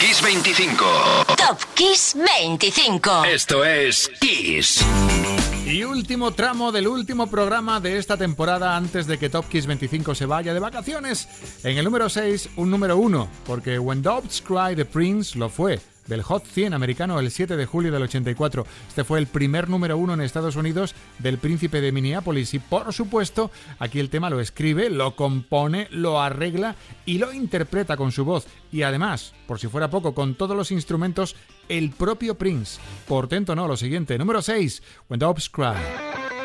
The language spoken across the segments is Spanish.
Kiss 25. Top Kiss 25. Esto es Kiss. Y último tramo del último programa de esta temporada antes de que Top Kiss 25 se vaya de vacaciones. En el número 6, un número 1, porque When Doves Cry the Prince lo fue del Hot 100 americano el 7 de julio del 84. Este fue el primer número uno en Estados Unidos del príncipe de Minneapolis y por supuesto aquí el tema lo escribe, lo compone, lo arregla y lo interpreta con su voz y además, por si fuera poco, con todos los instrumentos, el propio Prince. Portento no, lo siguiente, número 6, When Doves Cry.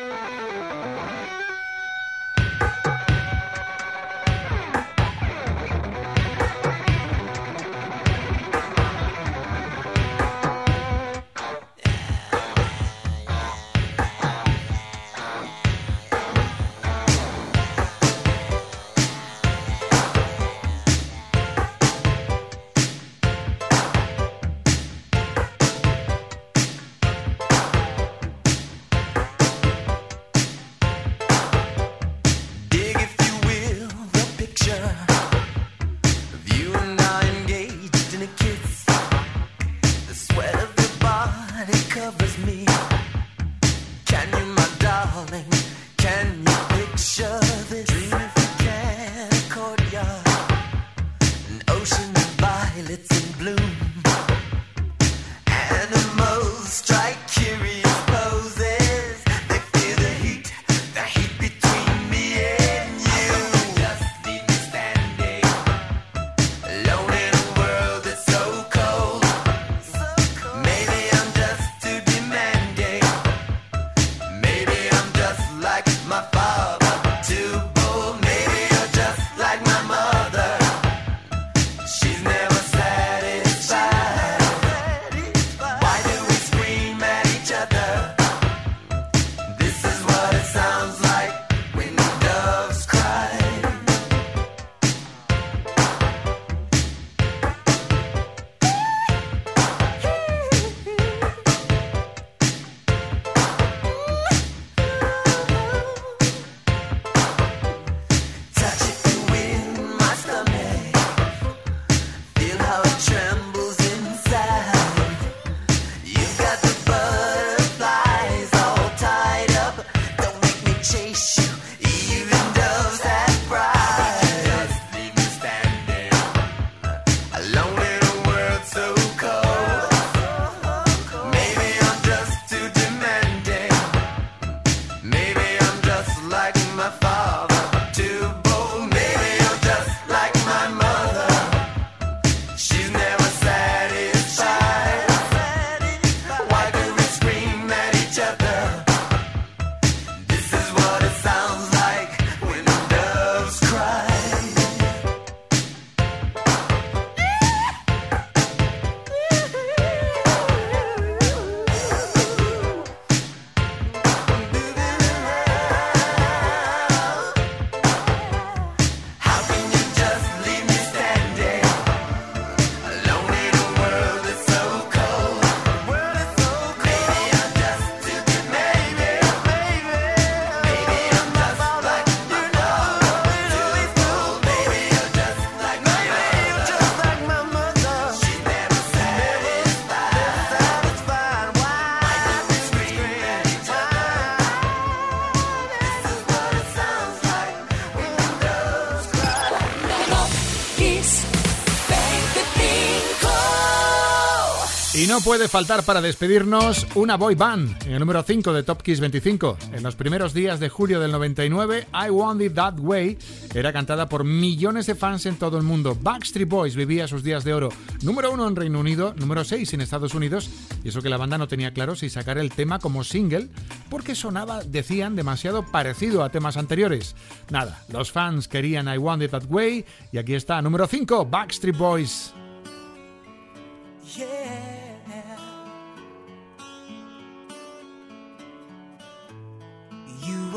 No puede faltar para despedirnos una boy band en el número 5 de Top Kiss 25. En los primeros días de julio del 99, I Want It That Way era cantada por millones de fans en todo el mundo. Backstreet Boys vivía sus días de oro. Número 1 en Reino Unido, número 6 en Estados Unidos, y eso que la banda no tenía claro si sacar el tema como single, porque sonaba, decían, demasiado parecido a temas anteriores. Nada, los fans querían I Want It That Way, y aquí está, número 5, Backstreet Boys.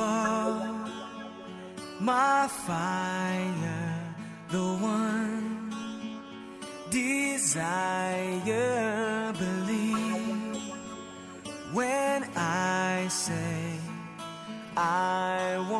Are my fire, the one desire. Believe when I say I want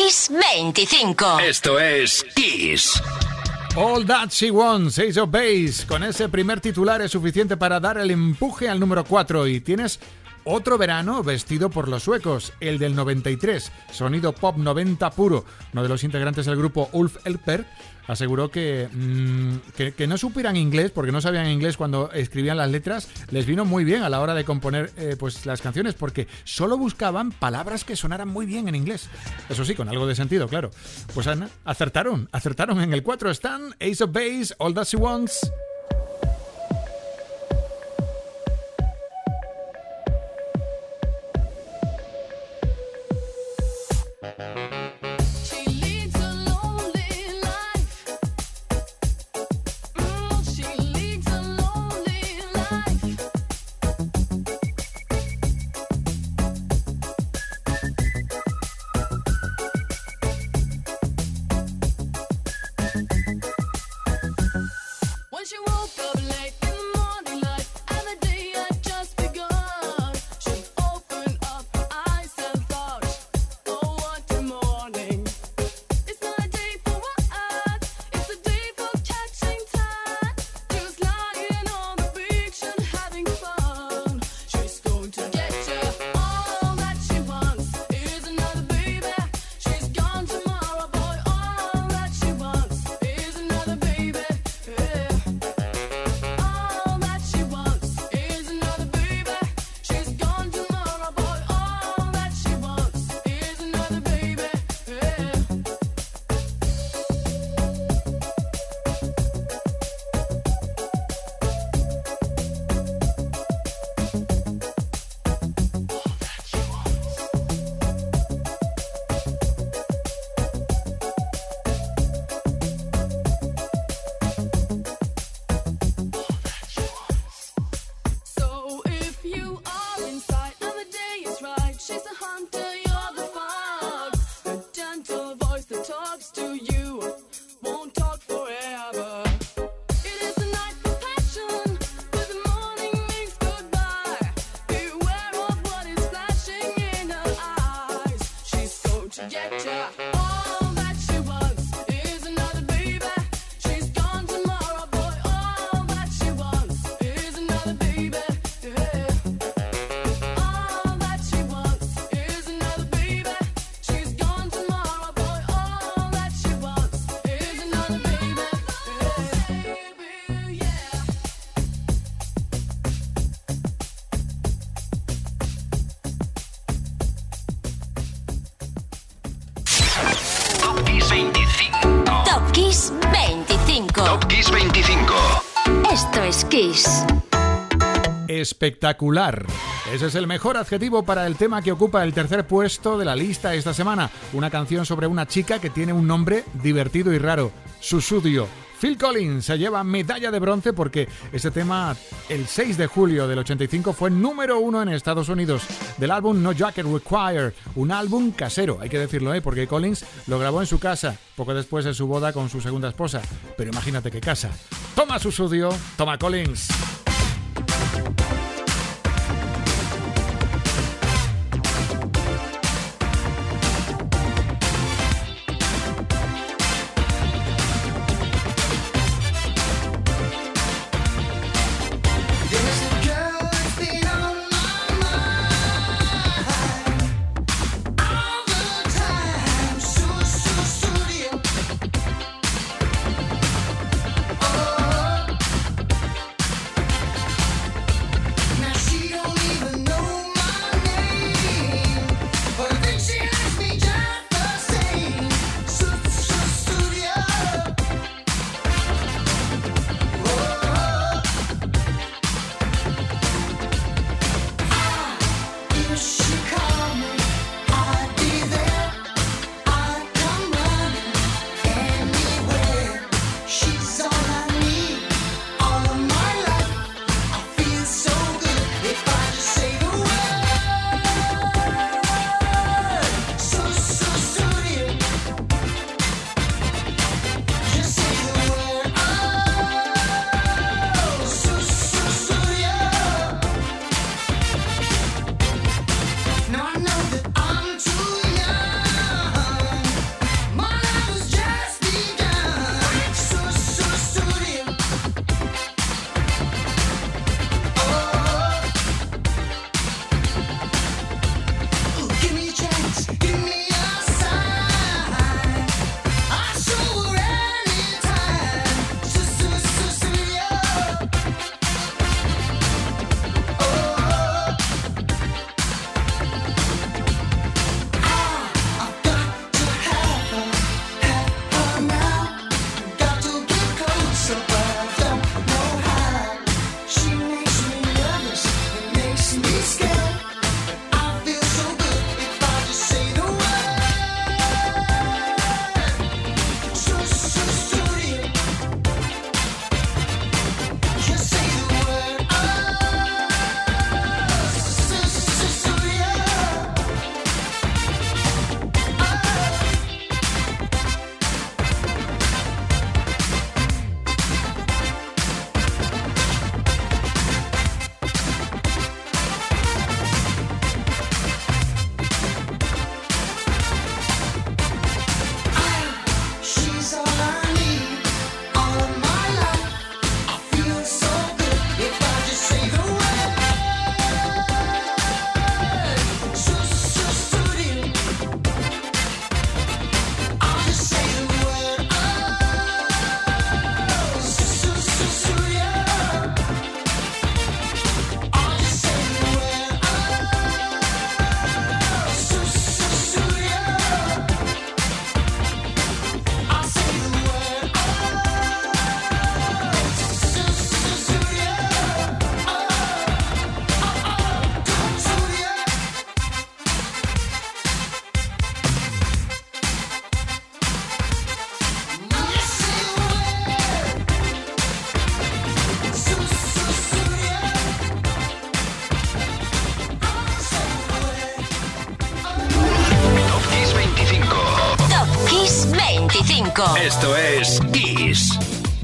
Kiss 25. Esto es Kiss. All That She Wants, Ace of Base. Con ese primer titular es suficiente para dar el empuje al número 4 y tienes otro verano vestido por los suecos, el del 93, sonido pop 90 puro. Uno de los integrantes del grupo Ulf Elper aseguró mm, que, que, no supieran inglés, porque no sabían inglés cuando escribían las letras, les vino muy bien a la hora de componer eh, pues, las canciones, porque solo buscaban palabras que sonaran muy bien en inglés. Eso sí, con algo de sentido, claro. Pues Ana, acertaron, acertaron en el 4 están Ace of Base, All That She Wants. Espectacular. Ese es el mejor adjetivo para el tema que ocupa el tercer puesto de la lista esta semana. Una canción sobre una chica que tiene un nombre divertido y raro, Susudio. Phil Collins se lleva medalla de bronce porque este tema el 6 de julio del 85 fue número uno en Estados Unidos del álbum No Jacket Required, un álbum casero, hay que decirlo, ¿eh? porque Collins lo grabó en su casa poco después de su boda con su segunda esposa. Pero imagínate qué casa. Toma su sudio, toma Collins.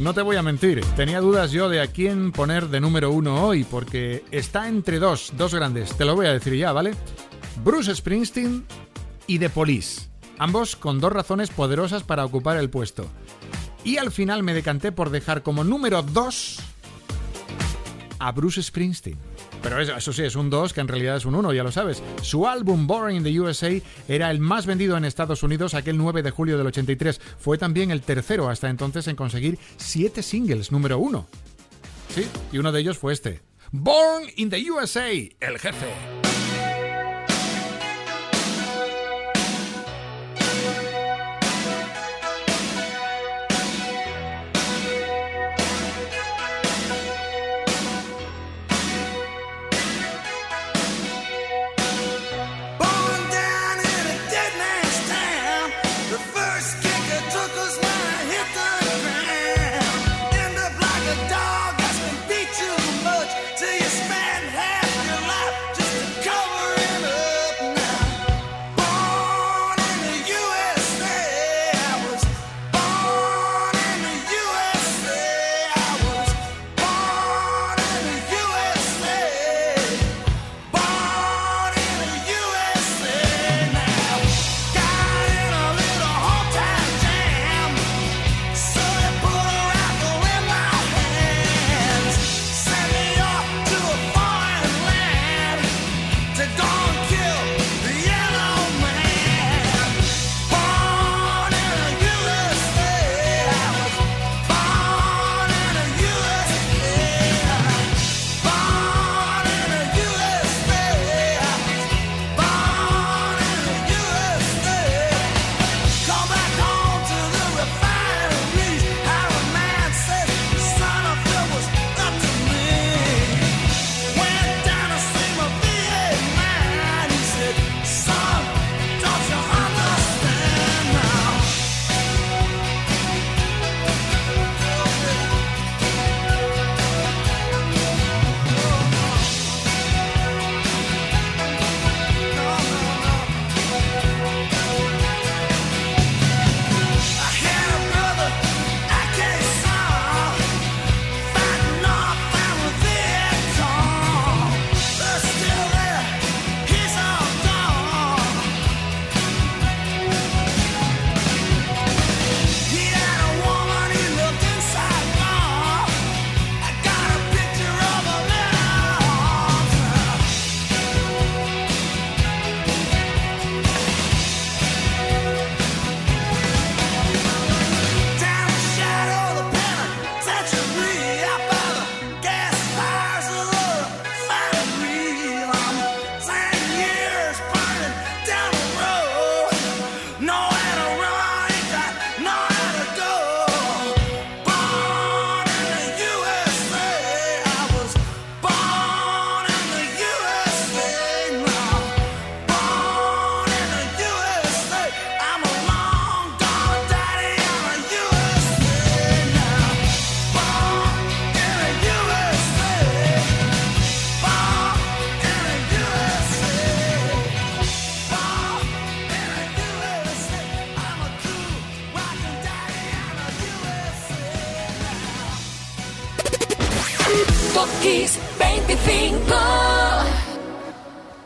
No te voy a mentir, tenía dudas yo de a quién poner de número uno hoy, porque está entre dos, dos grandes. Te lo voy a decir ya, ¿vale? Bruce Springsteen y The Police. Ambos con dos razones poderosas para ocupar el puesto. Y al final me decanté por dejar como número dos a Bruce Springsteen. Pero eso, sí, es un 2 que en realidad es un 1, ya lo sabes. Su álbum Born in the USA era el más vendido en Estados Unidos aquel 9 de julio del 83. Fue también el tercero hasta entonces en conseguir 7 singles número 1. Sí, y uno de ellos fue este. Born in the USA, el jefe.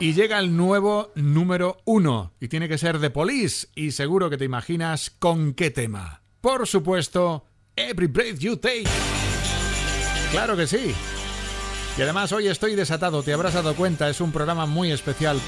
Y llega el nuevo número uno. Y tiene que ser de Police. Y seguro que te imaginas con qué tema. Por supuesto, Every Breath You Take. Claro que sí. Y además hoy estoy desatado, te habrás dado cuenta, es un programa muy especial.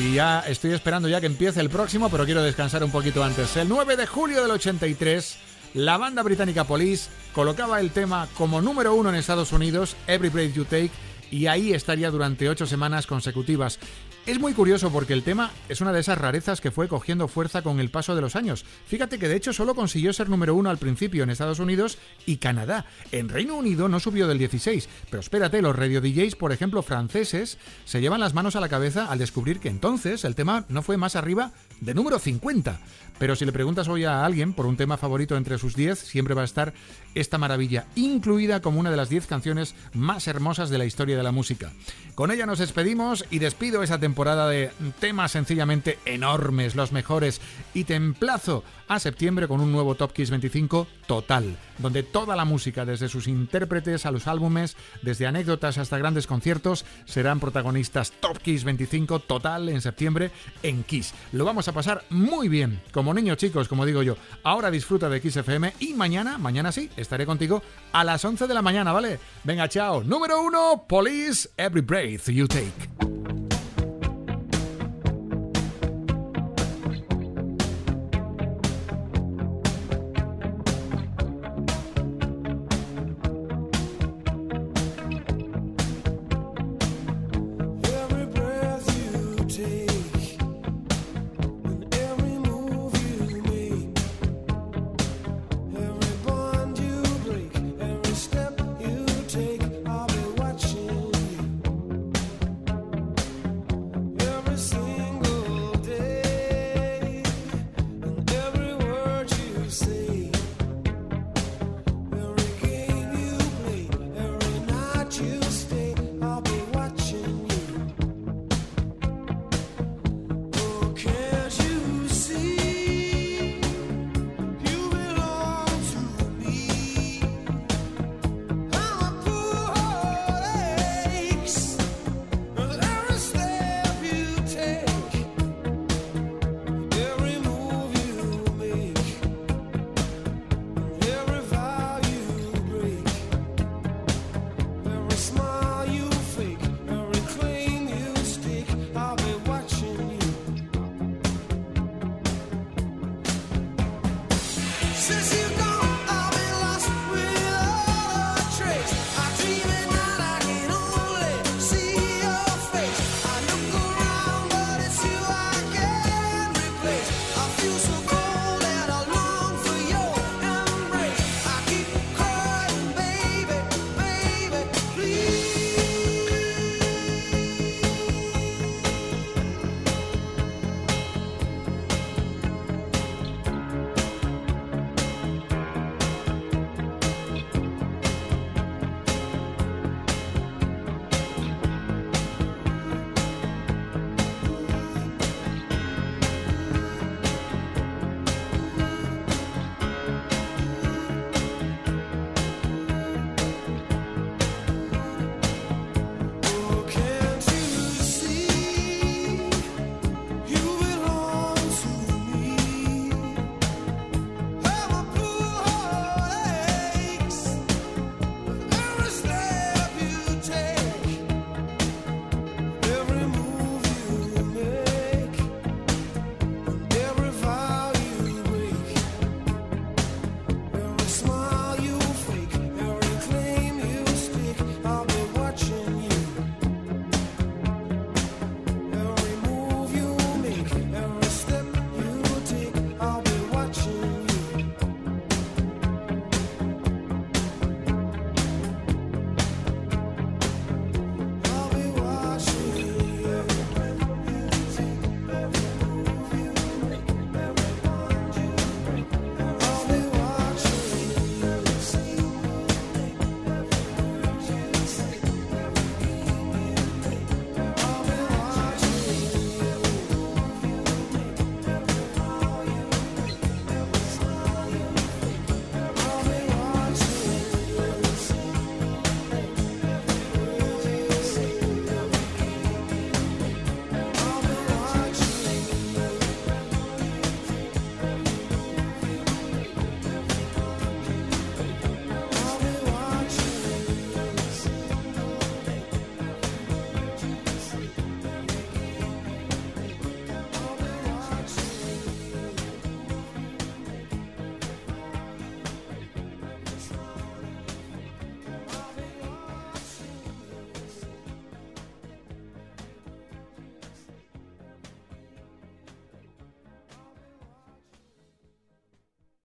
Y ya estoy esperando ya que empiece el próximo, pero quiero descansar un poquito antes. El 9 de julio del 83, la banda británica Police colocaba el tema como número uno en Estados Unidos, Every Breath You Take, y ahí estaría durante ocho semanas consecutivas. Es muy curioso porque el tema es una de esas rarezas que fue cogiendo fuerza con el paso de los años. Fíjate que de hecho solo consiguió ser número uno al principio en Estados Unidos y Canadá. En Reino Unido no subió del 16, pero espérate, los radio DJs, por ejemplo, franceses, se llevan las manos a la cabeza al descubrir que entonces el tema no fue más arriba de número 50. Pero si le preguntas hoy a alguien por un tema favorito entre sus 10, siempre va a estar esta maravilla, incluida como una de las 10 canciones más hermosas de la historia de la música. Con ella nos despedimos y despido esa temporada de temas sencillamente enormes, los mejores, y te emplazo a septiembre con un nuevo Top Kiss 25 total, donde toda la música, desde sus intérpretes a los álbumes, desde anécdotas hasta grandes conciertos, serán protagonistas Top Kiss 25 total en septiembre en Kiss. Lo vamos a pasar muy bien, como niños chicos, como digo yo. Ahora disfruta de Kiss FM y mañana, mañana sí, estaré contigo a las 11 de la mañana, ¿vale? Venga, chao. Número uno, Police, Every Breath You Take. Since